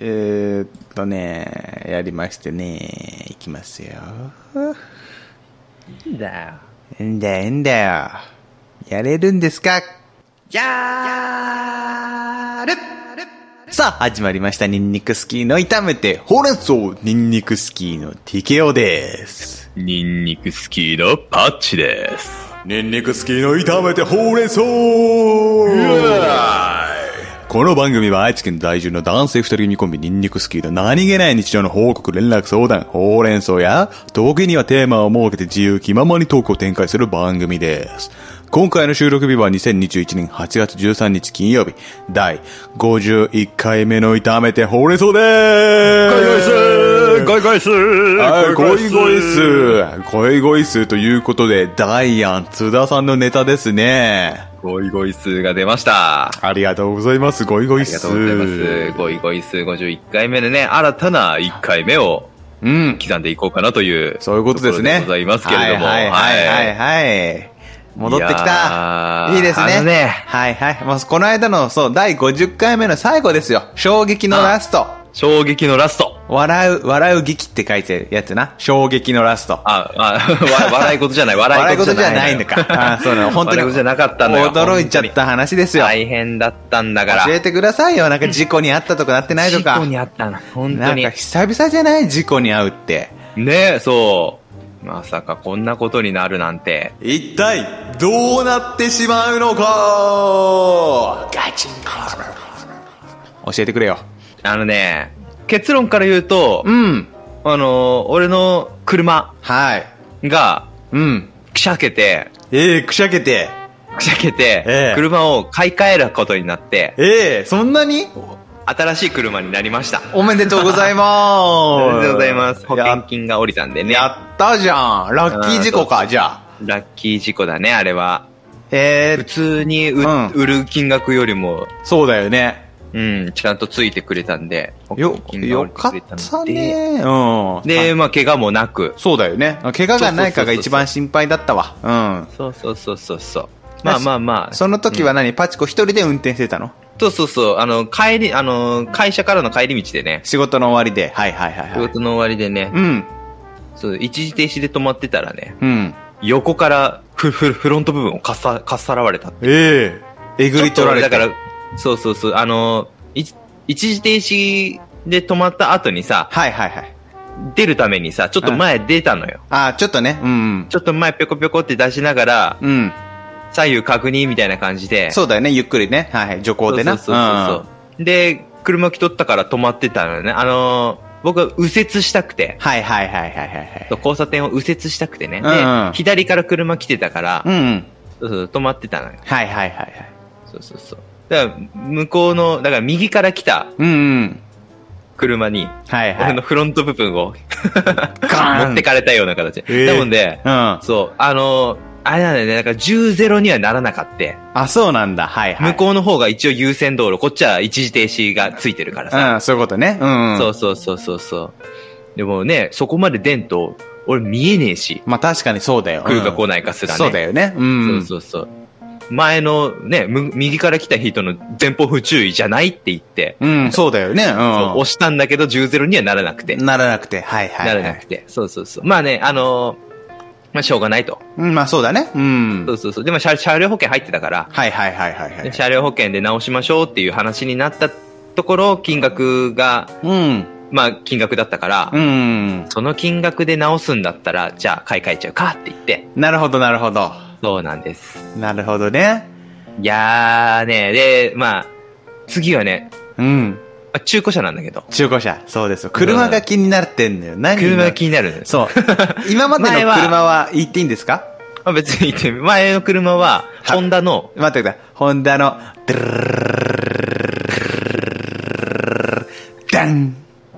えー、っとね、やりましてね、いきますよ。いいんだよ。いいんだよ、いいんだよ。やれるんですか？やーるさあ、始まりました。ニンニクスキーの炒めて、ほうれん草、ニンニクスキーの TKO です。ニンニクスキーのパッチです。ニンニクスキーの炒めて、ほうれん草うわーこの番組は愛知県在住の男性二人組コンビニンニクスキーと何気ない日常の報告、連絡、相談、ほうれん草や、時にはテーマを設けて自由気ままにトークを展開する番組です。今回の収録日は2021年8月13日金曜日、第51回目の炒めてほうれん草でーすゴイゴイスーゴイゴイスーゴイゴイスーということで、ダイアン、津田さんのネタですね。ゴイゴイスーが出ました。ありがとうございます、ゴイゴイスー。ありがとうございます。ゴイゴイスー51回目でね、新たな1回目を、うん。刻んでいこうかなという、そういうことですね。ございますけれども。はいはいはい、はい、はい。戻ってきた。いいですね。ねはいはい。もうこの間の、そう、第50回目の最後ですよ。衝撃のラスト。衝撃のラスト。笑う、笑う劇って書いてるやつな。衝撃のラスト。あ、あ、笑い事じゃない、笑い事じゃない。のか。あ、そうなの。本当に。じゃなかったんだよ。驚いちゃった話ですよ。大変だったんだから。教えてくださいよ。なんか事故にあったとかなってないとか。事故にあったの。本当に。なんか久々じゃない事故に遭うって。ねえ、そう。まさかこんなことになるなんて。一体、どうなってしまうのかガチンコ。教えてくれよ。あのね、結論から言うと、うん。あの、俺の車はい。が、うん。くしゃけて、ええくしゃけて。くしゃけて、ええ車を買い替えることになって、ええそんなに？新しい車になりました。おめでとうございます。おめでとうございます。保険金が降りたんでね。やったじゃん。ラッキー事故か、じゃあ。ラッキー事故だね、あれは。ええ普通に、うん売る金額よりもそうだよね。うん、ちゃんとついてくれたんで。よ、よかったね。うん。で、まあ、怪我もなく。そうだよね。怪我がないかが一番心配だったわ。うん。そうそうそうそうそう。まあまあまあ。その時は何、うん、パチコ一人で運転してたの？そうそうそう。あの、帰り、あの、会社からの帰り道でね。仕事の終わりで。はいはいはい、はい、仕事の終わりでね。うん。そう、一時停止で止まってたらね。うん。横からフフフロント部分をかっさかっさらわれたええー、えぐり取られただからそうそうそう、あの、一時停止で止まった後にさ、はいはいはい。出るためにさ、ちょっと前出たのよ。ああ、ちょっとね。うん。ちょっと前ぴょこぴょこって出しながら、うん。左右確認みたいな感じで。そうだよね、ゆっくりね。はいはい、徐行でな。そうそうそう、うん、で、車来とったから止まってたのよね。あのー、僕は右折したくて。はいはいはいはいはい、はい。交差点を右折したくてね。うん、うん、で、左から車来てたから、うん、うん、そうそう、止まってたのよ。はいはいはいはい。そうそうそう。だから向こうの、だから右から来たうんうん。車に、はいはい。俺のフロント部分を持ってかれたような形。えーなで、うん。そう、あのーあれなんだよね、だから10-0にはならなかって、そうなんだ。はいはい。向こうの方が一応優先道路、こっちは一時停止がついてるからさ。うん、そういうことね。うん、うん。そうそうそうそうそう。でもね、そこまで出んと、俺見えねえし、まあ確かにそうだよ。来るか来ないかすらね。そうだよね。うん。そうそうそう。前のね、右から来た人の前方不注意じゃないって言って。うん、そうだよね。うん。押したんだけど、10-0にはならなくて。ならなくて、はいはい、はい、ならなくて。そうそうそう。まあね、あのーまあ、しょうがないと。うん、まあそうだね。うん。そうそうそう。でも車、車両保険入ってたから。はいはいはいはい、はい、車両保険で直しましょうっていう話になったところ、金額が、うん。まあ、金額だったから、うん。その金額で直すんだったら、じゃあ買い替えちゃうかって言って。なるほどなるほど。そうなんです。なるほどね。いやーね、で、まあ、次はね、うん。あ中古車なんだけど。中古車。そうですよ。車が気になってんのよ。何車が気になるそう。今までの車は言っていいんですか？あ別に言って前の車は、ホンダの。待ってください。ホンダの、ダン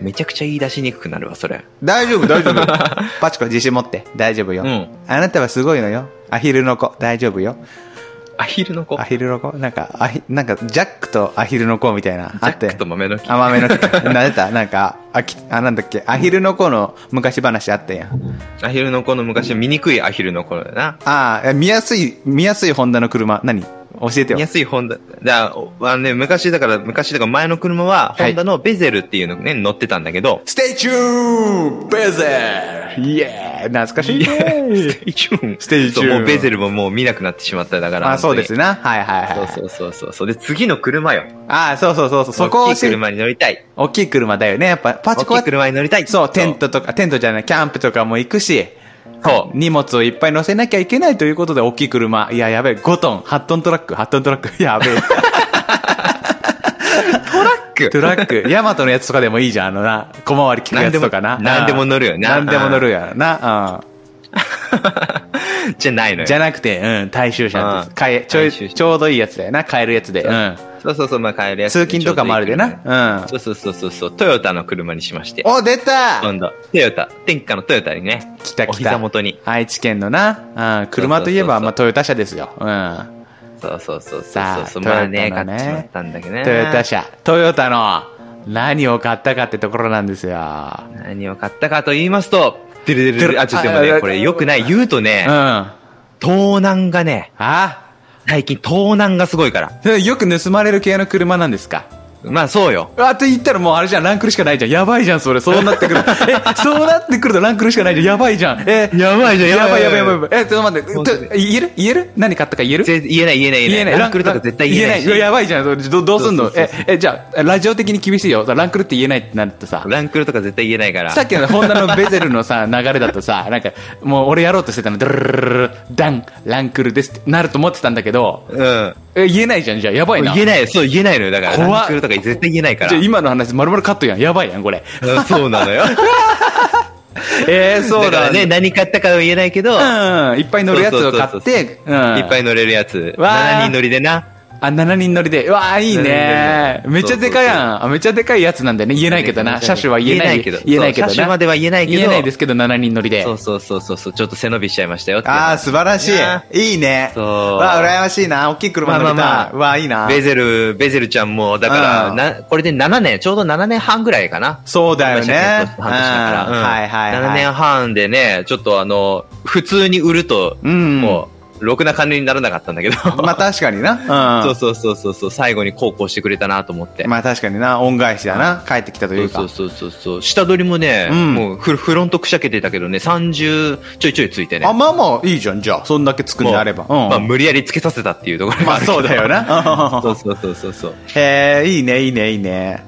めちゃくちゃ言い出しにくくなるわ、それ。大丈夫、大丈夫。パチコ自信持って。大丈夫よ。うんあなたはすごいのよ。アヒルの子。大丈夫よ。アヒルの子？アヒルの子？なんか、アヒ、なんか、ジャックとアヒルの子みたいな。あって。ジャックと豆の木。あ、豆の木。なでたなんか、あ、き、あ、なんだっけ？アヒルの子の昔話あったやん。アヒルの子の昔、醜いアヒルの子だな。ああ、見やすい、見やすいホンダの車。何？教えてよ見や。すいホンダ。だおあのね、昔だから、昔だから前の車は、はいホンダのベゼルっていうのね、乗ってたんだけど、ステイチューンベゼルイエー懐かしいね Stay Tune。Stay Tune もうベゼルももう見なくなってしまっただから。あ、そうですね。な。はいはいはい。そうそうそうそう。で、次の車よ。ああ、そうそうそうそう。そこ大きい車に乗りたい。大きい車だよね。やっぱ、パチコは大きい車に乗りたい。そう、テントとか、テントじゃない、キャンプとかも行くし、そう。荷物をいっぱい乗せなきゃいけないということで、大きい車。いや、やべえ、5トン、8トントラック、8トントラック。やべえ。トラック？トラック、ヤマトのやつとかでもいいじゃん、あのな、小回り効くやつとかな。なんでも乗るよななんでも乗るやろな。じゃないのうん。よ。じゃなくて、うん、大衆車ですうん。買え、ちょい、大衆車ちょうどいいやつだよな、買えるやつで。うん。そうそうそう、まあ帰るやつ。通勤とかもあるでな。うん。そうそうそうそうそう、トヨタの車にしまして。お、出た今度、トヨタ、天下のトヨタにね、お来た来た。膝元に。愛知県のな、うん、車といえば、まあ、トヨタ車ですよ。うん。そうそうそうそうさあそう。まあね、トヨタのね買っまったんだけどね。トヨタ車。トヨタの何を買ったかってところなんですよ。何を買ったかと言いますと、てるてるあ、ちょっとでもあね、これよくない。言うとねうん。、あ盗難がね、最近盗難がすごいから。よく盗まれる系の車なんですか？まあそうよ。あと言ったらもうあれじゃん、ランクルしかないじゃん。やばいじゃん、それ。そうなってくる。え、そうなってくるとランクルしかないじゃん。やばいじゃん。え、やばいじゃんやばいやばいやばいやばい。え、ちょっと待って。言える？言える？何買ったか言える？ぜ言えない言えない言えない。ランクルとか絶対言えないやばいじゃん。それどどうすんの？え、え、じゃあ、ラジオ的に厳しいよ。ランクルって言えないってなるとさ。ランクルとか絶対言えないから。さっきのホンダのベゼルのさ、流れだとさ、なんか、もう俺やろうとしてたの、ドゥルルルルルダン、ランクルですってなると思ってたんだけど、うん。え言えないじゃん、じゃあ、やばいな。言えない、そう言えないのよ。だから、ランクルとか絶対言えないから。じゃあ今の話、まるまるカットやん。やばいやん、これ。うんそうなのよ。えー、そうだだからね、何買ったかは言えないけど、うん、いっぱい乗るやつを買って、うん。いっぱい乗れるやつ。わー7人乗りでな。あ、7人乗りで。うわあ、いいね。めっちゃでかいやん。あめっちゃでかいやつなんだよね。言えないけどな。車種は言えない。けど。言えないけど車種までは言えないけど。言えないですけど、7人乗りで。そうそうそうそうそう、ちょっと背伸びしちゃいましたよああ、素晴らしやい。いいね。そうわあ、羨ましいな。大きい車乗りたい。まあまあいいな。ベゼル、ベゼルちゃんも、だから、うんな、これで7年、ちょうど7年半ぐらいかな。そうだよね。半年だから。うんはいはいはい。7年半でね、ちょっとあの、普通に売ると、うんもう、ろくな金にならなかったんだけど。まあ確かにな。うん。そうそうそうそうそう、最後に孝行してくれたなと思って。まあ確かにな。恩返しだな。帰ってきたというか。そうそうそうそう。下取りもね、うんもうフフロントくしゃけてたけどね、30ちょいちょいついてね。あ、まあまあ、いいじゃん。じゃあ、そんだけつくんであれば。うん。まあ無理やりつけさせたっていうところもまあそうだよ。な。そ うそうそうそうそう。へえ、いいね、いいね、いいね。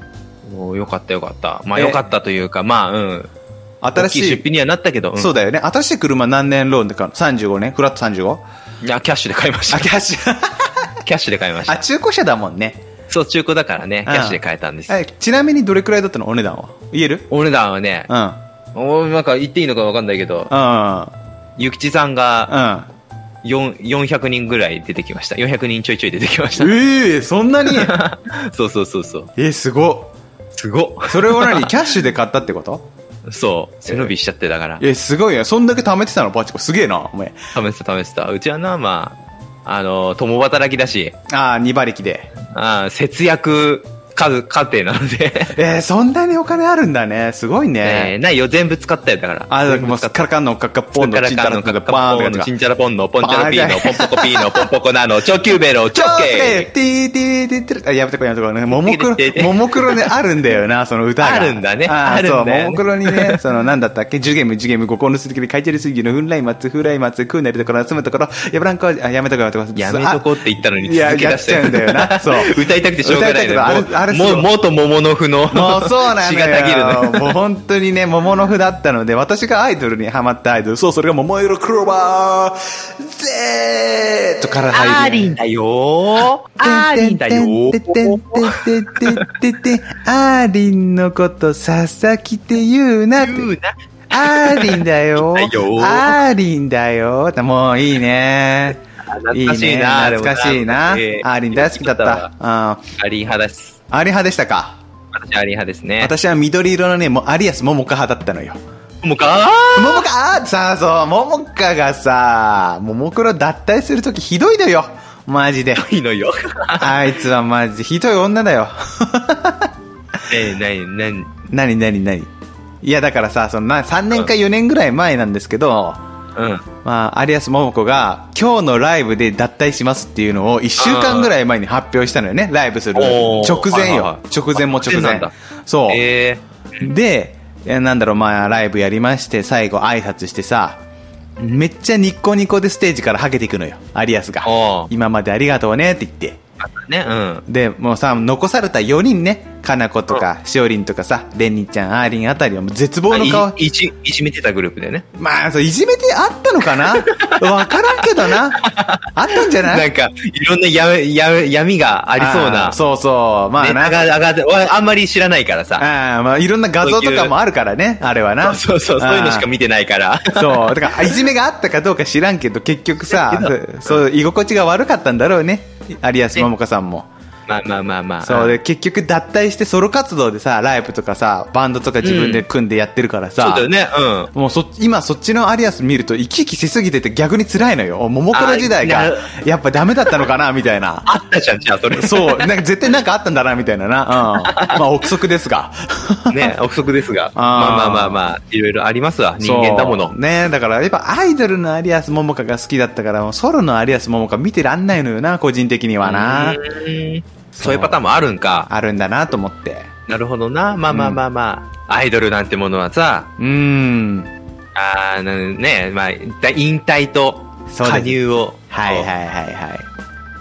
もうよかったよかった。まあえよかったというか、まあうん。新しい、出費にはなったけど、うんそうだよね。新しい車何年ローンで買うの ?35 年フラット 35? いや、キャッシュで買いましたあ、。キャッシュ。キャッシュで買いましあ、た。中古車だもんね。そう、中古だからね、うんキャッシュで買えたんです。えちなみにどれくらいだったの？お値段は？言える？お値段はね、うん。うん。おなんか言っていいのかわかんないけど、うん。ゆきちさんが4 400人ぐらい出てきました。400人ちょいちょい出てきました。ええそんなに？そうそうそうそう。えすごすごっ。それを何？キャッシュで買ったってこと？っ。そう。背伸びしちゃってだから。え、すごいよ。そんだけ貯めてたの？パチコ。すげえな、お前。試した試した。うちはな、まあ、あの、共働きだし、ああ、2馬力で。あー節約家家庭なので、えー、そんなにお金あるんだね。すごいえーね。ないよ、全部使ったよ、だから。あ、だからもうすっっからかんのカッカポンのチンタラのカッカパーンのチンチャラポンのポンチャラピーのポンポコピーのポンポコナのチョキューベロ チョッケティーティーティーティーあやめてこいやめてこいね。ももクロももクロね、あるんだよな、その歌が。あるんだねあるんだよねそう、ももクロにね、その、なんだったっけ、ジュゲム、ジュゲム、五行のすり切り、海チェリすぎの、ふんらい松、ふらい松、くうなりところ、住むところ、やぶらんこ、あ、やめとこやめとこーやめとこうって言ったのに続け出しちゃうんだよなそう歌いたくてしょうがないの歌いあれあれもう元モノノフの。もうそうなの血がたぎるよ。の。もう本当にね、モノノフだったので、私がアイドルにハマったアイドル、そう、それが桃色クローバー、ぜーっとから入る。アーリンだよー。アーリンだよー。てってってってってってってアーリンのこと佐々木って言うなって。言うなアーリンだよ。アーリンだよ。もういいね。懐かしいなね懐かしいな。アーリン大好きだった。アーリン派です。ーリン派でしたか？私、アリ派ですね。私は緑色のね、もうアリアス桃花派だったのよ。もうか杏果あーさあそう、杏果がさ、ももクロ脱退するときひどいのよ。マジで。いいのよ。あいつはマジでひどい女だよ。え、なに、なに、何何何？いやだからさ、そのな3年か4年ぐらい前なんですけど、うん。まあ、有安桃子が今日のライブで脱退しますっていうのを1週間ぐらい前に発表したのよね、ライブする直前よ。直前も直前。直前なんだ。そう。えで、えなんだろう、まあ、ライブやりまして、最後挨拶してさ、めっちゃニッコニコでステージからはけていくのよ、有安が。今までありがとうねって言って。ー、ね、うん。で、もうさ、残された4人ね、かなことか、しおりんとかさ、れんにちゃん、あーりんあたりはもう絶望の顔あ。いいじ、いじめてたグループでね。まあ、そう、いじめてあったのかな？わからんけどな。あったんじゃない？なんか、いろんなやや闇がありそうな。そうそう。まあな。が上がって、俺あんまり知らないからさ。ああ、まあ、いろんな画像とかもあるからね、あれはな。そうそう、そういうのしか見てないから。そう。だから、いじめがあったかどうか知らんけど、結局さそう、居心地が悪かったんだろうね。有安桃子さんも。まあまあまあまあ。そうで、結局脱退してソロ活動でさ、ライブとかさ、バンドとか自分で組んでやってるからそうさ、だよね、うん。もうそ、今そっちのアリアス見ると生き生きしすぎてて逆に辛いのよ。ももクロ時代がやっぱダメだったのかな、みたいな。あったじゃん、じゃあ、それ。そう、なんか絶対なんかあったんだな、みたいなな。うん。まあ、憶測ですが。ね、憶測ですが。まあまあまあまあ、いろいろありますわ。人間だもの。ねだからやっぱアイドルの有安桃香が好きだったから、ソロの有安桃香見てらんないのよな、個人的にはな。そういうパターンもあるんか。あるんだなと思って。なるほどな。まあまあまあまあ、アイドルなんてものはさ、うーん。あーなね、まあ、だ引退と加入を、はいはいはいは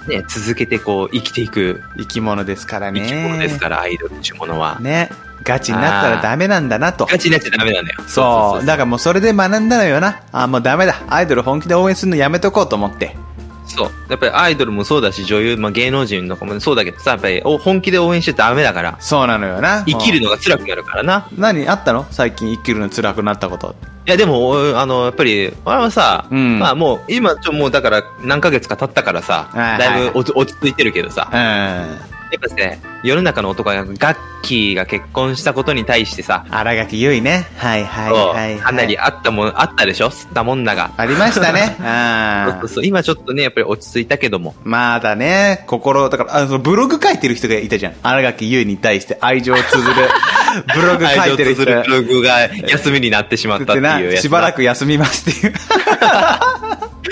い。ね、続けてこう、生きていく生き物ですからね。生き物ですから、アイドルっていうものは。ね。ガチになったらダメなんだなと。ガチになっちゃダメなんだよ。そう。だからもうそれで学んだのよな。あ、もうダメだ。アイドル本気で応援するのやめとこうと思って。そう。やっぱりアイドルもそうだし、女優、まあ芸能人とかもそうだけどさ、やっぱりお本気で応援しちゃダメだから。そうなのよな。生きるの。のが辛くなるからな。何？あったの？最近生きるの辛くなったこと。いや、でも、おあの、やっぱり、俺はさ、うんまあもう、今、ちょ、もうだから、何ヶ月か経ったからさ、はいだいぶ落ち落ち着いてるけどさ、うん。やっぱですね、世の中の男が、ガッキーが結婚したことに対してさ、荒垣結衣ね。はいはいはい、はい。かなりあったもん、あったでしょ？吸ったもんなが。ありましたね。あそうそう今ちょっとね、やっぱり落ち着いたけども。まだね、心、だから、あの、ブログ書いてる人がいたじゃん。荒垣結衣に対して愛情を綴る、ブログ書いてる人。愛情とするブログが休みになってしまったっていうやつだ。しばらく休みますっていう。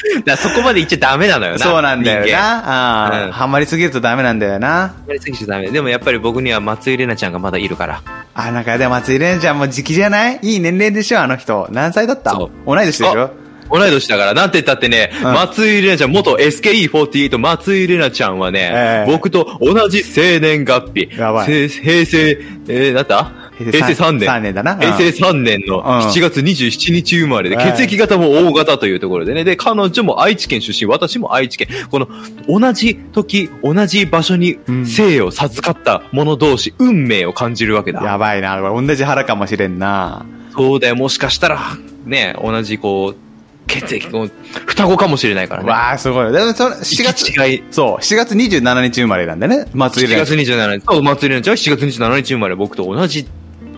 だそこまで言っちゃダメなのよな。そうなんだよ。な。うんハマりすぎるとダメなんだよな。やりすぎちゃダメ。でもやっぱり僕には松井玲奈ちゃんがまだいるから。あ、なんかでも松井玲奈ちゃんも時期じゃないいい年齢でしょ、あの人。何歳だった？同い年でしょ？同い年だから、なんて言ったってね、うん松井玲奈ちゃん、元 SKE48 松井玲奈ちゃんはね、ええ僕と同じ生年月日。やばいせ平成、えー、なんだ？平平成3成三年。三年だなうん平成3年のうん7月27日生まれで、はい血液型も O 型というところでね。で、彼女も愛知県出身、私も愛知県。この、同じ時、同じ場所にうん生を授かった者同士、運命を感じるわけだ。やばいな。同じ腹かもしれんな。そうだよ、もしかしたら、ね、同じこう、血液、こう双子かもしれないからね。わあ、すごい。でもその、7月、違い。そう、7月27日生まれなんだね。松井7玲奈月27日。そう、松井玲奈ちゃんは7月27日生まれ、僕と同じ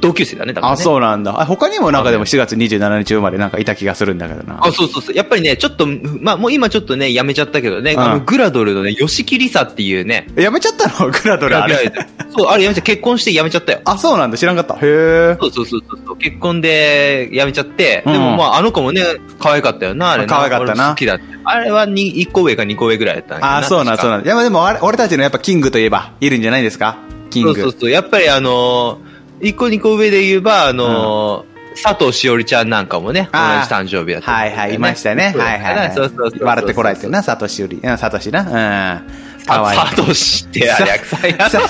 同級生だね、だから、あ、ね。う。そうなんだ。あ、他にもなんかでも7月27日生まれなんかいた気がするんだけどな。あ、そうそうそう。やっぱりね、ちょっと、まあもう今ちょっとね、やめちゃったけどね、うんあの、グラドルのね、吉木りさっていうね、やめちゃったの？グラドルあれ。そう、あれやめちゃ結婚してやめちゃったよ。あ、そうなんだ。知らんかった。へえ。そうそうそうそう。結婚でやめちゃって、うんでもまああの子もね、可愛かったよな、あれな。可愛かったな俺好きだって。あれはに1個上か2個上ぐらいだったあ、そうなん、そうなん。いや、でもあれ俺たちのやっぱキングといえば、いるんじゃないですか？キング。そうそうそう。やっぱりあのー、1個2個上で言えば、あのー、佐藤しおりちゃんなんかもね、同じ誕生日だった、はいはい、いましたね。はいはいはい。そうそうそう。笑ってこられてるな、サトシより。うん、サトシな。うん。かわいい。佐藤しってあれ、略さや。さ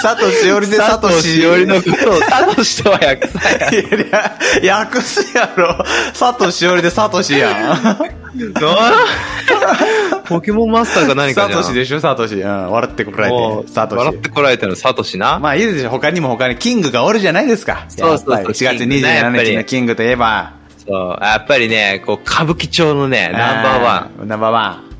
サトシよりでサトシ。しおりのことを、佐藤とは略さや。いやいや、訳すやろ。サトシよりでサトシやん。ポケモンマスターか何かサじゃんトシでしょ、サトシ。うん、笑ってこらもうれて。サトシ笑っ。てこられたのサトシな。まあいいでしょ、他にも他にキングがおるじゃないですか。そうそうそうやっぱり4月キングねやっぱ27り日のキングといえば、そう。やっぱりね、こう、歌舞伎町のね、ナンバーワン。ン。ナンバーワン。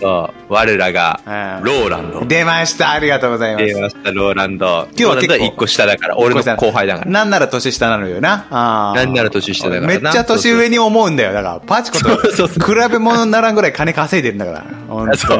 そう、我らが、うんローランド。出ました。ありがとうございます。出ました、ローランド。今日は結構ローランド1個下だから、俺の後輩だから。なんなら年下なのよな。あーなんなら年下だからなめっちゃ年上に思うんだよ。だから、パチコと比べ物にならんぐらい金稼いでるんだから。そう。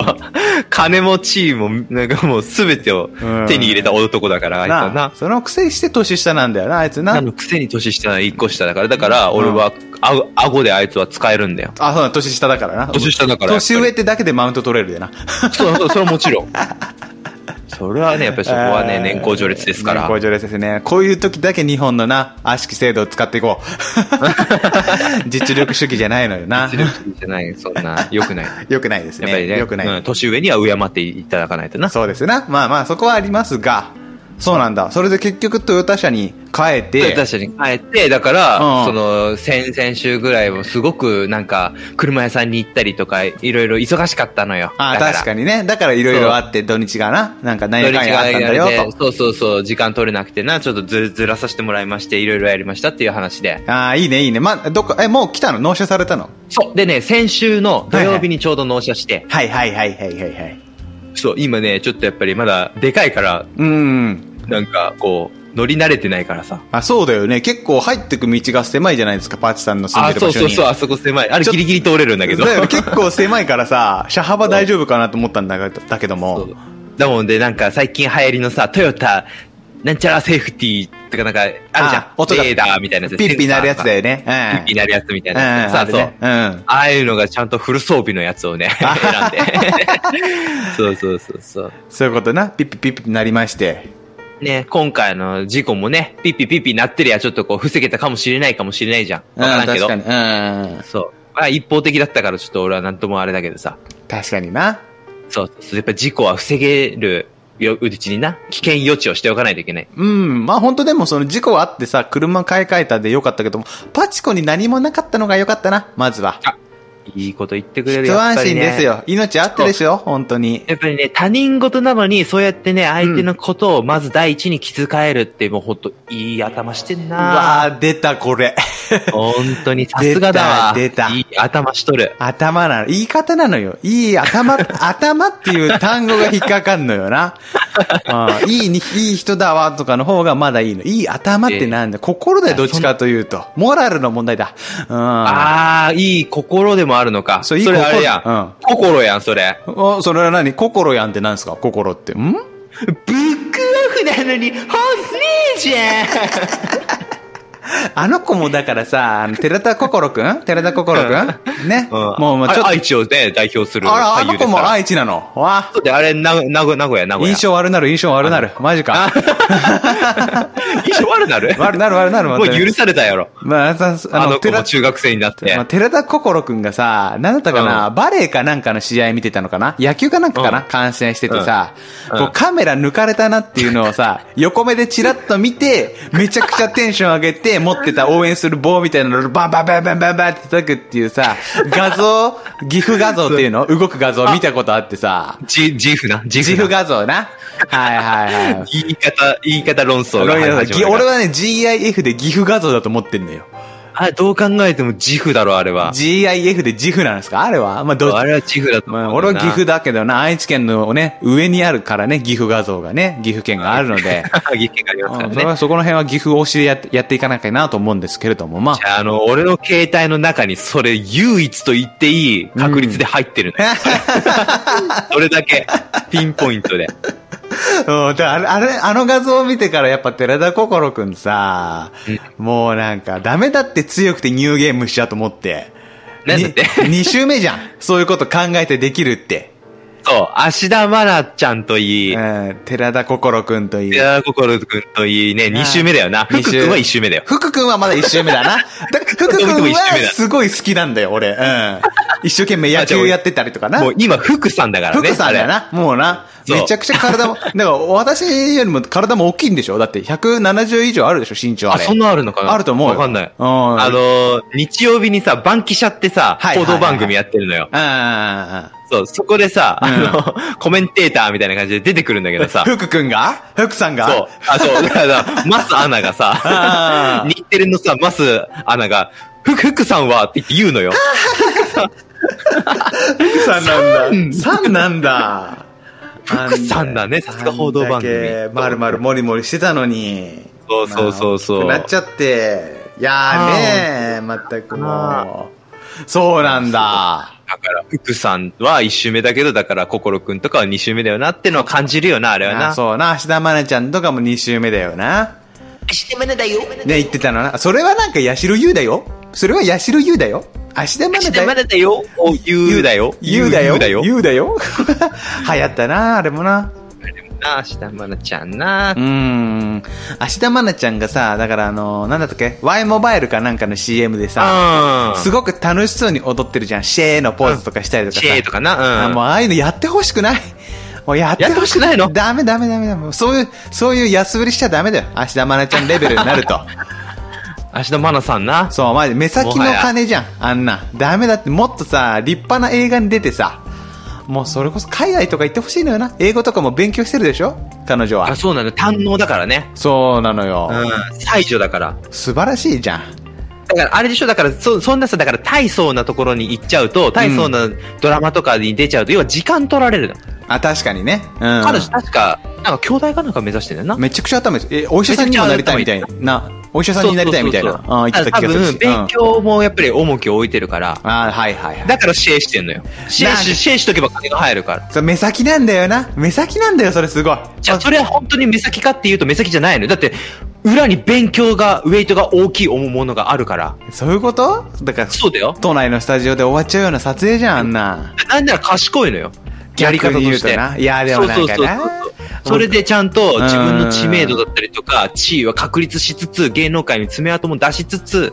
金持ちも、なんかもう全てを手に入れた男だから、あいつはなな。そのくせして年下なんだよな、あいつなな。のくせに年下な1個下だから、だから俺は、あ顎であいつは使えるんだよ。あ、そうだ、年下だからな。年下だから年上ってだけでマウント取れるでな。そう、そうそれはもちろん。それはね、やっぱりそこはね、年功序列ですから。年功序列ですね。こういう時だけ日本のな、悪しき制度を使っていこう。実力主義じゃないのよな実。力主義じゃない、そんな、良くない。よくないですね。やっぱりね、よくない。うん年上には敬っていただかないとな。そうですな。まあまあ、そこはありますが、そうなんだ。それで結局トヨタ車に変えて、確かに帰って、だから、うんその、先々週ぐらいもすごくなんか、車屋さんに行ったりとか、いろいろ忙しかったのよ。ああ、確かにね。だからいろいろあって、土日がな、なんか何やかんやあったんだよと。そうそうそう、時間取れなくてな、ちょっとずずらさせてもらいまして、いろいろやりましたっていう話で。ああ、いいね、いいね。まあ、どっか、え、もう来たの？納車されたの？そう。でね、先週の土曜日にちょうど納車して、はいはいはいはいはいはい。そう、今ね、ちょっとやっぱりまだでかいから、うん。なんかこう、乗り慣れてないからさ。あ、そうだよね。結構入ってく道が狭いじゃないですか、パーチさんの住んあ、でる場所に。そうそうそう、あそこ狭い。あれギリギリ通れるんだけど。だよね結構狭いからさ、車幅大丈夫かなと思ったんだけどだけどそもう。だもんで、なんか最近流行りのさ、トヨタ、なんちゃらセーフティーとかなんか、あるじゃんあ。音がレーダーみたいなやつピッピなるやつだよね。ピッピなるやつみたいうん。なやつ。さあ、そう。うん。ああいうのがちゃんとフル装備のやつをね、選んで。そうそうそうそう。そういうことな。ピッピピッピになりまして。ね、今回の事故もね、ピッピピッピなってりゃちょっとこう防げたかもしれないかもしれないじゃん。わからんけど。うん確かに。うん。そう。まあ一方的だったからちょっと俺はなんともあれだけどさ。確かにな。そうそう。やっぱ事故は防げるようちにな、危険予知をしておかないといけない。うん。まあ本当でもその事故あってさ、車買い替えたでよかったけども、パチコに何もなかったのがよかったな、まずは。いいこと言ってくれる一安心ですよ。命あってでしょ、本当に。やっぱりね、他人事なのに、そうやってね、相手のことをまず第一に気遣えるって、もうほんと、いい頭してんうわなー、出たこれ。本当に、さすがだわ。出たいい頭しとる。頭なの。言い方なのよ。いい頭、頭っていう単語が引っかかんのよな。うんいいに、いい人だわとかの方がまだいいの。いい頭ってなんだ心だよ、どっちかというと。モラルの問題だ。うん。ああ、いい心でもあるのか。そういいそれあれや心ん。心やん、それ。お、それは何？心やんって何ですか？心って。ん？ブックオフなのに、本ねえじゃん。あの子もだからさ、あの寺田心くん？寺田心くん？ね。うんもう、もうちょっと。愛知をね、代表するあら、あ俳の子も。愛知なの？わそうで、あれ、な、名古名古屋、名古屋。印象悪なる、印象悪なる。マジか。印象悪なる？悪なる、悪なる。もう許されたやろ。まあ、さあの子寺も中学生になって。まあ、寺田心くんがさ、なんだったかな、うバレエかなんかの試合見てたのかな？野球かなんかかな、うん観戦しててさ、うんこうカメラ抜かれたなっていうのをさ、横目でチラッと見て、めちゃくちゃテンション上げて、持ってた応援する棒みたいなのをバンバンバンバンバンバンって叩くっていうさ、画像、岐阜画像っていうの？動く画像見たことあってさ、ジ、ジフな？ジ自負フな。画像な？はいはいはい。言い方、言い方論争が始まるから俺はね、GIF で岐阜画像だと思ってんのよ。あれ、どう考えてもジフだろ、あれは。GIF でジフなんですか？あれは？まあ、どっあれはジフだと思うまあ。俺は岐阜だけどな、愛知県のね、上にあるからね、岐阜画像がね、岐阜県があるので、岐阜県がありますからうんそれはね。そこの辺は岐阜推しでやってやっていかなきゃなと思うんですけれども、まあじ。ゃあ、あの、俺の携帯の中にそれ唯一と言っていい確率で入ってるのよ。それだけ、ピンポイントで。うん、であれ、あれ、あの画像を見てからやっぱ寺田心くんさ、もうなんかダメだって強くてニューゲームしちゃうと思って。なんだって？2週目じゃん。そういうこと考えてできるって。そう、芦田愛菜ちゃんといい、うん、寺田心くんといい。寺田心くんといいね、2週目だよな。二週福くんは1週目だよ。福くんはまだ一周目だな。だ 福くんはすごい好きなんだよ、俺。うん。一生懸命野球やってたりとかな。もう今、福さんだからね。福さんだよな。もうな。めちゃくちゃ体も、だから私よりも体も大きいんでしょ？だって170以上あるでしょ身長ああ、れ。そんなあるのかな？あると思うよ。わかんない。うん。あのー、日曜日にさ、バンキシャってさ、報道番組やってるのよ。あそう、そこでさ、うん。あの、コメンテーターみたいな感じで出てくるんだけどあ。さ、福くんが？福さんが？そう、あ、そう、だから、マスアナがさ日テレのさ、マスアナが、ふく、ふくさんは？って言って言うのよ。福さんなんだ。さんなんだ。福さんだねさすが報道番組まるまるもりもりしてたのに。そうそうそうそうまあなっちゃって。いやーねまったくもう。そうなんだ。だから、福さんは1周目だけど、だから、心くんとかは2周目だよなってのは感じるよな、あれはあな。そうな。芦田愛菜ちゃんとかも2週目だよな。してめねだよ。ね、言ってたのな。それはなんか、八代優だよ。それは八代優だよ。芦田愛菜だよ。ねだよ。お、言うだよ。優だよ。言うだよ。優だよ。流行ったな、あれもな。な、下まなちゃんなう。ーん。芦田愛菜ちゃんがさ、だからあの、なんだったっけ ?Y モバイルかなんかの CM でさ、うん。すごく楽しそうに踊ってるじゃん。シェーのポーズとかしたりとかさ。シェーとかな。うん。あもうああいうのやってほしくない。もうやってやってほしくないのダメダメダメダメ。そういう、そういう安売りしちゃダメだよ。芦田愛菜ちゃんレベルになると。芦田愛菜さんな。そう、マジで目先の金じゃん。あんな。ダメだって、もっとさ、立派な映画に出てさ、もうそれこそ海外とか行ってほしいのよな。英語とかも勉強してるでしょ？彼女はあ、。そうなの。堪能だからね。そうなのよ。うん。才女だから。素晴らしいじゃん。だから、あれでしょ？だから、そ、そんなさ、だから、大層なところに行っちゃうと、大層なドラマとかに出ちゃうと、要は時間取られるの。あ、確かにね。うん。彼女確か、なんか、兄弟かなんか目指してんだよな。めちゃくちゃ頭いい。え、お医者さんにもなりたいみたいな。お医者さんになりたいみたいな。言ってた気がするし。多分、勉強もやっぱり重きを置いてるから、うん。あはいはいはい。だからシェイしてんのよ。シェイなんかし、シェイしとけば金が入るから。そう目先なんだよな。目先なんだよ、それすごい。じゃあ、それは本当に目先かっていうと目先じゃないのよ。だって、裏に勉強が、ウェイトが大きいものがあるから。そういうこと？だから、そうだよ。都内のスタジオで終わっちゃうような撮影じゃん、あんな。なんなら賢いのよ。やり方として。ないや、でもなんかな。それでちゃんと自分の知名度だったりとか、地位は確立しつつ、芸能界に爪痕も出しつつ、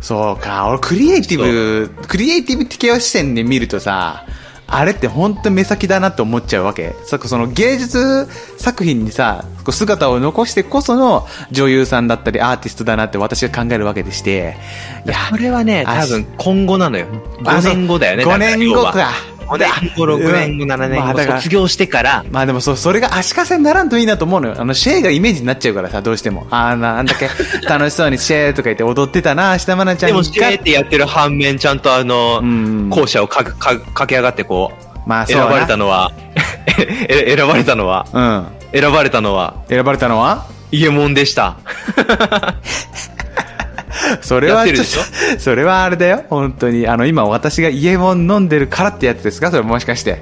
そうか、俺クリエイティブ、クリエイティブ的視点で見るとさ、あれって本当目先だなって思っちゃうわけ。さその芸術作品にさ、こう姿を残してこその女優さんだったりアーティストだなって私が考えるわけでして。いや、これはね、あ多分今後なのよ。5年後だよね。5年後か。5年後、6年後、7年後、まあ卒業してから、まあでもそ、それが足かせにならんといいなと思うのよ。あの、シェーがイメージになっちゃうからさ、どうしても。あーな、あんだけ？楽しそうにシェーとか言って踊ってたな、芦田愛菜ちゃんが。でも、シェーってやってる反面、ちゃんとあのうん、校舎をかか駆け上がってこう、まあそうな選ばれたのは、え選ばれたのは、うん。選ばれたのは、選ばれたのは？イエモンでした。それはちょっと、それはあれだよ。本当に。あの、今私がイエモン飲んでるからってやつですか？それもしかして。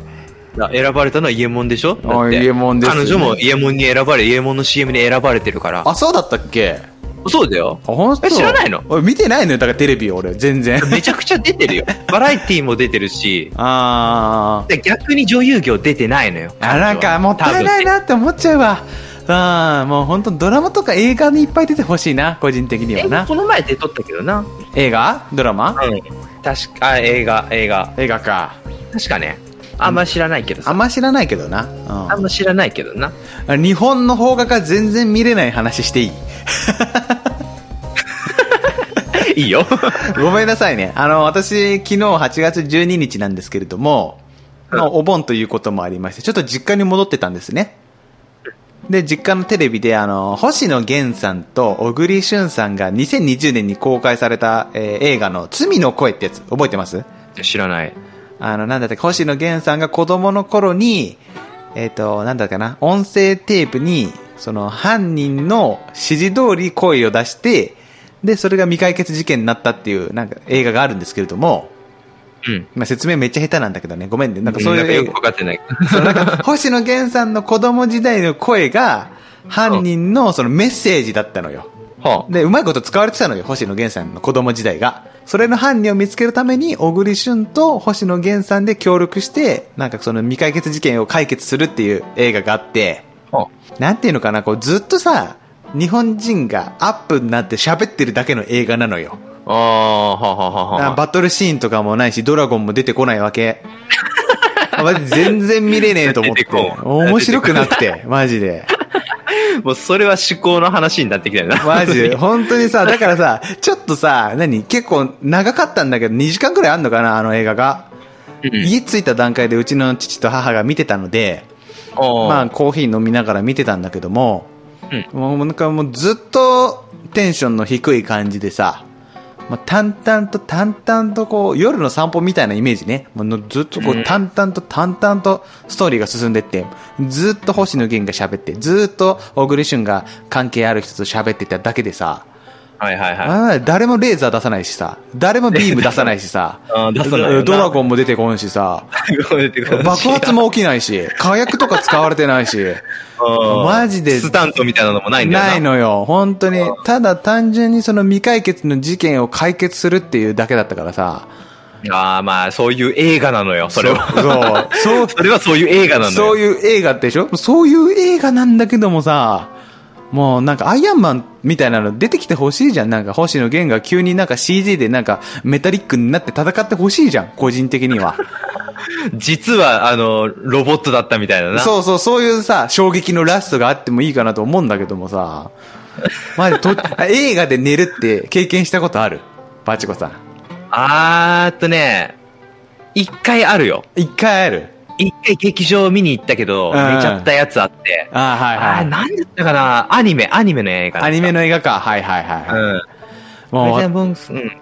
選ばれたのはイエモンでしょ？だあイエモンですね彼女もイエモンに選ばれ、イエモンの CM に選ばれてるから。あ、そうだったっけ？そうだよ。あ、本当？え知らないの？俺見てないのよ。だからテレビ俺、全然。めちゃくちゃ出てるよ。バラエティも出てるし、あー。で逆に女優業出てないのよ。あ、なんかもったいない。なって思っちゃうわ。あー、もう本当ドラマとか映画にいっぱい出てほしいな、個人的にはえな。この前出とったけどな。映画？ドラマ？うん。確か、あ、映画、映画。映画か。確かね。あんま知らないけどさ。あんま知らないけどな。あんま知らないけどな。うん。日本の邦画が全然見れない話していい？いいよ。ごめんなさいね。あの、私、昨日8月12日なんですけれども、うんまあお盆ということもありまして、ちょっと実家に戻ってたんですね。で、実家のテレビで、あの、星野源さんと小栗旬さんが2020年に公開された、えー映画の罪の声ってやつ、覚えてます？知らない。あの、なんだっけ、星野源さんが子供の頃に、えっ、と、なんだったかな、音声テープに、その、犯人の指示通り声を出して、で、それが未解決事件になったっていう、なんか映画があるんですけれども、うん。まあ、説明めっちゃ下手なんだけどね、ごめんね。なんかそういう映画、わかってない。そ 星野源さんの子供時代の声が、犯人のそのメッセージだったのよ。はで、うまいこと使われてたのよ、星野源さんの子供時代が。それの犯人を見つけるために、小栗旬と星野源さんで協力して、なんかその未解決事件を解決するっていう映画があって、なんていうのかな、こうずっとさ、日本人がアップになって喋ってるだけの映画なのよ。あ。ああ、はあはあはあはあ。バトルシーンとかもないし、ドラゴンも出てこないわけ。マジ全然見れねえと思って面白くなくて、マジで。もうそれは思考の話になってきたよな。マジで。本当にさ、だからさ、ちょっとさ、何？結構長かったんだけど、2時間くらいあんのかなあの映画が。うん家着いた段階でうちの父と母が見てたので、ままあコーヒー飲みながら見てたんだけども、うんもうなんかもうずっとテンションの低い感じでさ、まあ、淡々と淡々とこう、夜の散歩みたいなイメージね。もうのずっとこう、うん淡々と淡々とストーリーが進んでって、ずっと星野源が喋って、ずっと小栗旬が関係ある人と喋ってただけでさ、はいはいはあー誰もレーザー出さないしさ、誰もビーム出さないしさ ドラゴンも出てこんしさ、爆発も起きないし、火薬とか使われてないし、うんマジでスタントみたいなのもないんだよな。ないのよ。本当に。ただ単純にその未解決の事件を解決するっていうだけだったからさ。ああ、まあ、そういう映画なのよ、それは。そう。そう。それはそういう映画なのよ。そういう映画でしょ？そういう映画なんだけどもさ、もうなんかアイアンマンみたいなの出てきてほしいじゃん。なんか星野源が急になんか CG でなんかメタリックになって戦ってほしいじゃん。個人的には。実は、あの、ロボットだったみたいなな。そうそう、そういうさ、衝撃のラストがあってもいいかなと思うんだけどもさ、まじと、映画で寝るって経験したことある？パチコさん。あーっとね、一回あるよ。一回ある？一回劇場見に行ったけど、うん寝ちゃったやつあって。ああ、はいはい。なんだったかな？アニメ、アニメの映画だった。アニメの映画か。はいはいはい。うん。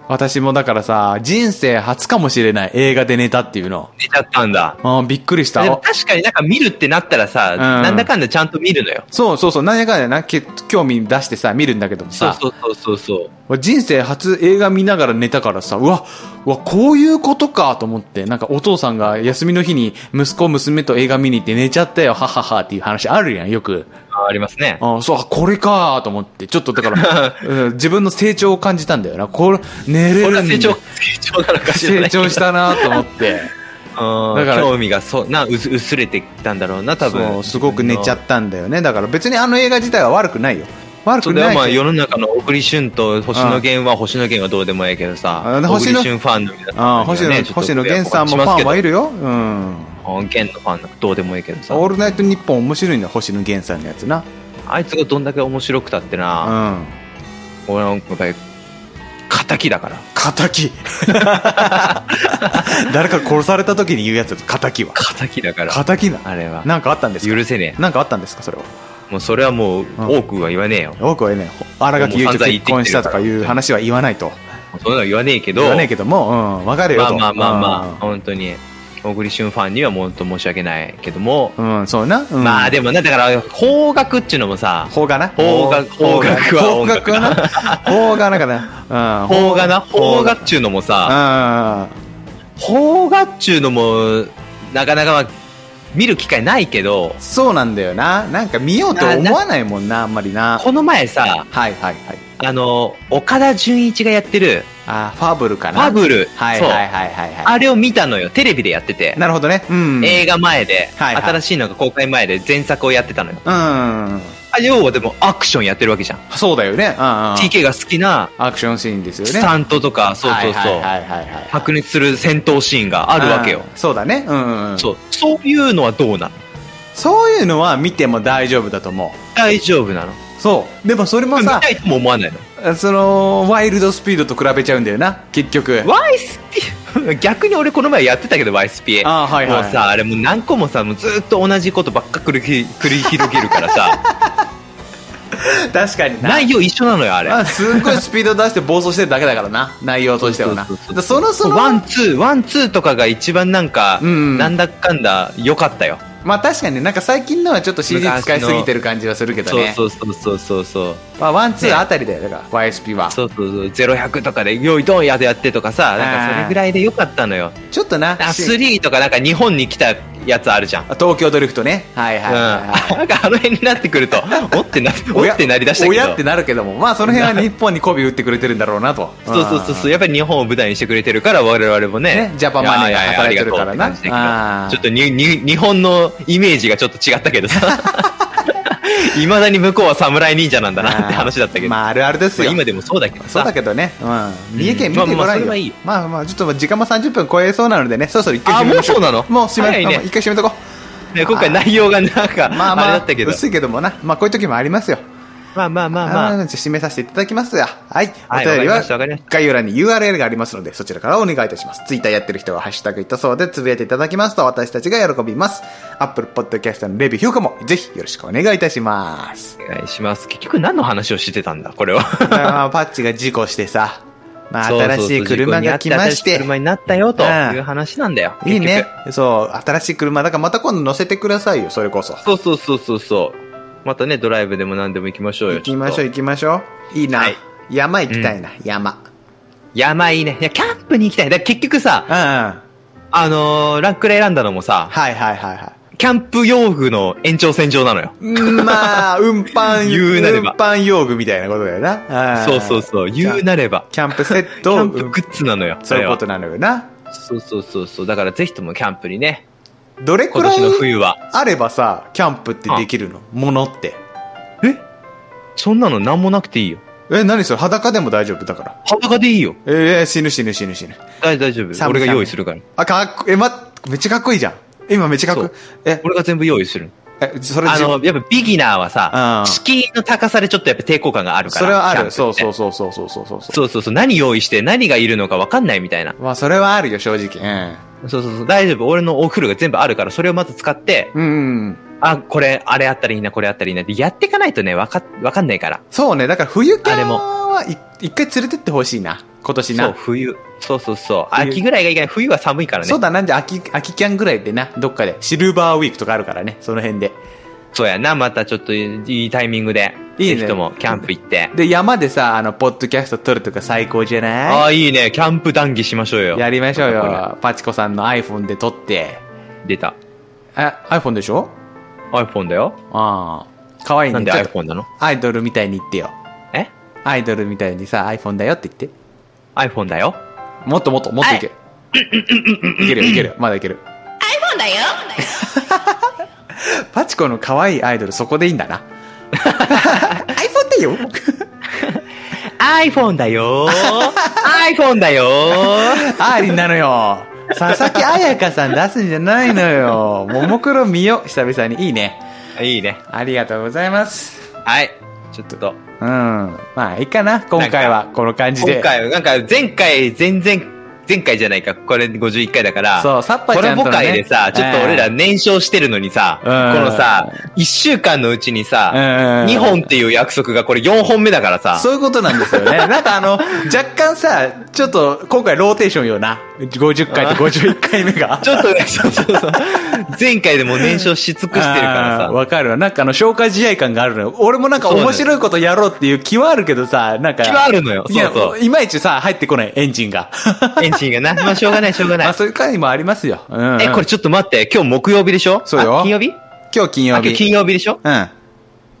私もだからさ、人生初かもしれない映画で寝たっていうの。寝ちゃったんだ。あーびっくりした確かになんか見るってなったらさ、んなんだかんだちゃんと見るのよ。そうそうそう、なんやかんやな、け興味出してさ、見るんだけどもさ、そうそうそうそうそう。俺人生初映画見ながら寝たからさ、うわ、うわ、こういうことかと思って、なんかお父さんが休みの日に息子娘と映画見に行って寝ちゃったよ、はははっていう話あるやん、よく。あありますね。あそう、あこれかと思って、ちょっとだから、うん自分の成長を感じたんだよな。これ、寝れるん成長、成長なのかしら成長したなと思って。うんだから興味がそうな薄薄れてきたんだろうな多分すごく寝ちゃったんだよね。だから別にあの映画自体は悪くないよ。悪くないけど世の中の小栗旬と星野源は星野源はどうでもいいけどさ星野栗旬ファンの皆さんね星野源さんもファンはいるよ。うん。源のファンなんかどうでもいいけどさオールナイトニッポン面白いんだよ、星野源さんのやつな。あいつがどんだけ面白くたってうな、ん。俺なんかやっぱり敵だから仇。誰か殺された時に言うやつだと、仇は。敵だから仇だ。あれはなんかあったんですか？許せねなんかあったんですか？それは。えもうそれはもううん多くは言わねえよ多くはね、荒垣結衣と結婚したとかいう話は言わないと。そういうのは言わねえけど言わねえけども、うん、わかるよと。まあまあまあまあ本当に小栗旬ファンにはもっと申し訳ないけども、うん。うん、そうな。うん、まあでもなだから邦楽っていうのもさ邦画な。邦楽邦楽は音楽な。邦画なんかな？うん。邦画な？邦画楽っちゅうのもさ邦楽っちゅうのもなかなかまあ見る機会ないけどそうなんだよな。なんか見ようと思わないもんな、あんまりな。この前さはいはいはい。あの岡田准一がやってるあ、ファブルかフな。ァブル、はいはいはいはいはあれを見たのよテレビでやってて、い。なるほどね。うん。映画前で、はいはい新しいのが公開前で前作をやってたのようん。あ要はでもアクションやってるわけじゃん、そうだよね。うんうん。TK が好きなアクションシーンですよね。スタントとか、そうそうそう、はいはいはいはいはい。白熱する戦闘シーンがあるわけようん。そうだね。うんうん。そうそういうのはどうなの？そういうのは見ても大丈夫だと思う。大丈夫なの？そう。でもそれもさ見たいとも思わないの？その、ワイルドスピードと比べちゃうんだよな、結局。YSP 逆に俺この前やってたけど YSP あはいはいもうさあれもう何個もさもうずっと同じことばっか繰り繰り広げるからさ 確かにな。内容一緒なのよあれ。あすっごいスピード出して暴走してるだけだからな、内容としてはな。そのその、 one two one two とかが一番なんか、うん。うんなんだかんだ良かったよ。まあ確かにね、なんか最近のはちょっと CG 使いすぎてる感じはするけどそうね。そうそうそうそうそう。まあワンツね。ーあたりだよ、だから YSP は。そうそうそう。0100とかで用意ドンやでやってとかさなんかそれぐらいで良かったのよ。ちょっとな、あし3とかなんか日本に来たやつあるじゃん。東京ドリフトね。はいはいはいはい。うん、なんかあの辺になってくると おってなおってなりだしたけど。親ってなるけども、まあその辺は日本に媚び打ってくれてるんだろうなと。そうそうそうそう。やっぱり日本を舞台にしてくれてるから我々もね。ねジャパンマネーが働いてるからな。やややありがとうって感じだけどあーちょっとにに日本のイメージがちょっと違ったけどさいまだに向こうは侍忍者なんだなって話だったけど、まああるあるですよ。まあ今でもそうだけどさそうだけどね。うん。三重県見てごまあまあらんよ。まあまあ、ちょっと時間も30分超えそうなのでね、そろそろ一回締めましょう。あもうそうなの？もう締め、ねうん一回締めとこう。ね今回内容がなんか、あまあまあ、れだったけど薄いけどもな。まあこういう時もありますよ。まあまあまあまあまあ、締めさせていただきますが。はい。おはい便りは概要欄に URL がありますので、そちらからお願いいたします。ツイッターやってる人は、ハッシュタグいったそうで、つぶやいていただきますと、私たちが喜びます。Apple Podcast のレビュー、評価も、ぜひよろしくお願いいたします。お願いします結局何の話をしてたんだこれはまあパッチが事故してさ、まあ、新しい車が来まして新しいて。車になったよ、とうんいう話なんだよ。いいね結。そう、新しい車。だからまた今度乗せてくださいよ、それこそ。局。そうそうそうそうそう。またね、ドライブでも何でも行きましょうよ。行きましょう行きましょう。いいな。はい山行きたいな、山。山いいね。いや、キャンプに行きたい。だ結局さ、うんうん。あのー、ランクレ選んだのもさ、はいはいはいはい。キャンプ用具の延長線上なのよ。うんまあ、運搬、言うなれば運搬用具みたいなことだよな。そうそうそう。言うなれば。キャンプセッキト、ャンプグッズなのよ。そういうことなのよな。はそうそうそうそう。だからぜひともキャンプにね、どれくらい今年の冬は。あればさ、キャンプってできるの？ものって。え？そんなの何もなくていいよ。え、何それ？裸でも大丈夫？だから。裸でいいよ。えー、死ぬ死ぬ死ぬ死ぬ。大大丈夫。寒い俺が用意するから。あ、かっこ、え、ま、めっちゃかっこいいじゃん。今めっちゃかっこいい。え、俺が全部用意する。え、それじあの、やっぱビギナーはさう、ん敷居の高さでちょっとやっぱ抵抗感があるから。それはある。キャンプってそうそうそうそうそうそうそう。そうそうそう。何用意して何がいるのか分かんないみたいな。まあ、それはあるよ、正直。そうそうそう。大丈夫。俺のお風呂が全部あるから、それをまず使って、うん。うん。あ、これ、あれあったらいいな、これあったらいいなってやっていかないとね、わか、わかんないから。そうね、だから冬キャンはい一回連れてってほしいな。今年な。そう、冬。そうそうそう。冬秋ぐらいがいけない。冬は寒いからね。そうだなんで秋、秋キャンぐらいでな、どっかで。シルバーウィークとかあるからね、その辺で。そうやな。またちょっといいタイミングで。いいねぜひともキャンプ行って。で、山でさ、あの、ポッドキャスト撮るとか最高じゃあなあ、いいね。キャンプ談義しましょうよ。いやりましょうこよ。パチコさんの iPhone で撮って。れ出た。あ、iPhone でしょ？iPhone だよ。ああ。かわいいね。なんで iPhone なの？アイドルみたいに言ってよ。え？アイドルみたいにさ、iPhone だよって言って。?iPhone だよ。もっともっと、もっといける。いけるよ、いけるよ。まだいける。iPhone だよ パチコの可愛いアイドル、そこでいいんだな。iPhone だよ iPhone だよ iPhone だよアーリンなのよ。佐々木彩香さん出すんじゃないのよ。ももクロ見よ、久々に。いいね。いいね。ありがとうございます。はい。ちょっと。うん。まあ、いいかな。今回はこの感じで。今回は、なんか前回、前々、前回じゃないか、これ51回だから、そうサッパちゃんとのねコラボ会でさ、ちょっと俺ら燃焼してるのにさ、うんこのさ、1週間のうちにさ、うん2本っていう約束がこれ4本目だからさ、そういうことなんですよね。なんかあの、若干さ、ちょっと今回ローテーションよな。50回と51回目が。ちょっとね、そうそうそう。前回でもう燃焼し尽くしてるからさ。わかるわ。なんかあの、消化試合感があるのよ。俺もなんか面白いことやろうっていう気はあるけどさ、なんか。気はあるのよそうそういまいちさ、入ってこない、エンジンが。エ ンがな。まあしょうがない、しょうがなあ、い。そういう回もありますよ。うん、うん。え、これちょっと待って、今日木曜日でしょ？そうよあ金曜日？今日金曜日。あ今日金曜日でしょ？うん。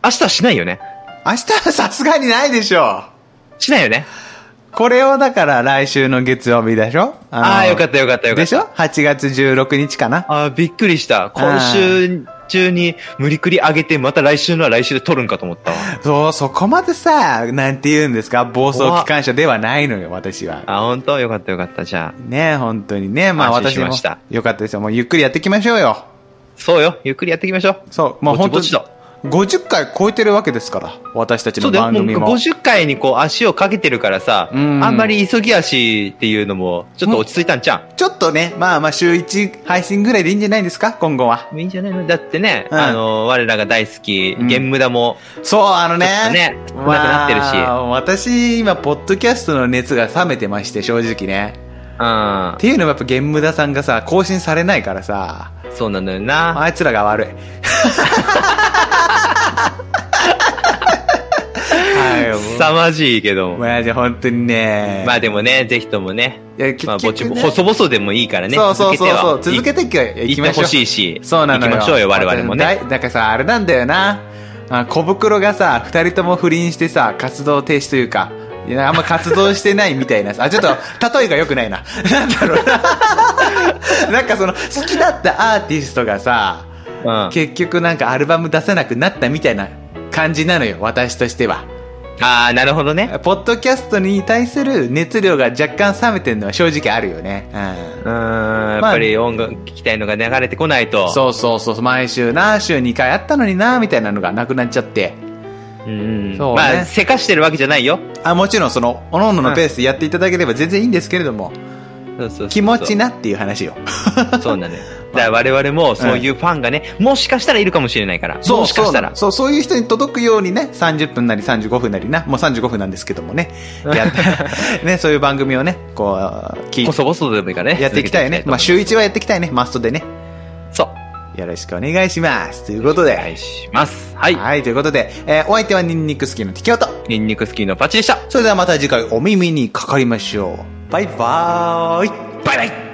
明日はしないよね明日はさすがにないでしょしないよねこれをだから来週の月曜日でしょ？ああー、よかったよかったよかった。でしょ ?8 月16日かな？ああ、びっくりした。今週中に無理くり上げて、また来週のは来週で撮るんかと思ったわ。そう、そこまでさ、なんて言うんですか？暴走機関車ではないのよ、私は。あ、本当？よかったよかった。じゃあ。ね本当にね。まあ私もしました。よかったですよ。もうゆっくりやっていきましょうよ。そうよ。ゆっくりやっていきましょう。そう、もう本当にぼちぼちと。50回超えてるわけですから。私たちのそうだよ。もう番組も。50回にこう足をかけてるからさ、あうんんまり急ぎ足っていうのも、ちょっと落ち着いたんちゃちょっとね、まあまあ週1配信ぐらいでいいんじゃないですか？今後は。ういいんじゃないの？だってね、うんあの、我らが大好き、うんゲンムダも、そう、あのね。ね少なくなってるしまあ私、今、ポッドキャストの熱が冷めてまして、正直ね。うんっ、ていうのもやっぱ、ゲンムダさんがさ、更新されないからさ、そうなのよな。あいつらが悪い。凄まじいけども。マジ本当にね。まあでもね、ぜひともね、いや結まあ、ぼち細々でもいいからね、そうそうそうそう。続けていきましょう。ほしいし、そうなのよ。行きましょうよ、我々もね。だだからさ、あれなんだよな。あ小袋がさ、二人とも不倫してさ、活動停止というか、いや、あんま活動してないみたいなさ、あ、ちょっと、例えが良くないな。なんだろうな。なんかその、好きだったアーティストがさ、うん。結局なんかアルバム出せなくなったみたいな感じなのよ、私としては。ああ、なるほどね。ポッドキャストに対する熱量が若干冷めてるのは正直あるよね。うんう。ーん、やっぱり音楽聴きたいのが流れてこないと。そうそうそう、毎週な、週2回あったのにな、みたいなのがなくなっちゃって。う。うん。そうねまあ、せかしてるわけじゃないよ。あ、もちろんその、おのののペースでやっていただければ全然いいんですけれども、気持ちなっていう話よ。そうなのよ。だから我々もそういうファンがね、もしかしたらいるかもしれないから。そうもしかしたら。そう、そういう人に届くようにね、30分なり35分なりな、もう35分なんですけどもね、やって、ね、そういう番組をね、こう、聞い細々でもいいからね。やっていきたいよね。まあ、週1はやっていきたいね、マストでね。そう。よろしくお願いします。ということで。お願いします。はい。はい、ということで、えーお相手はニンニク好きの適応と。ニンニクスキーのパチでした。それではまた次回お耳にかかりましょう。バイバーイ。バイバイ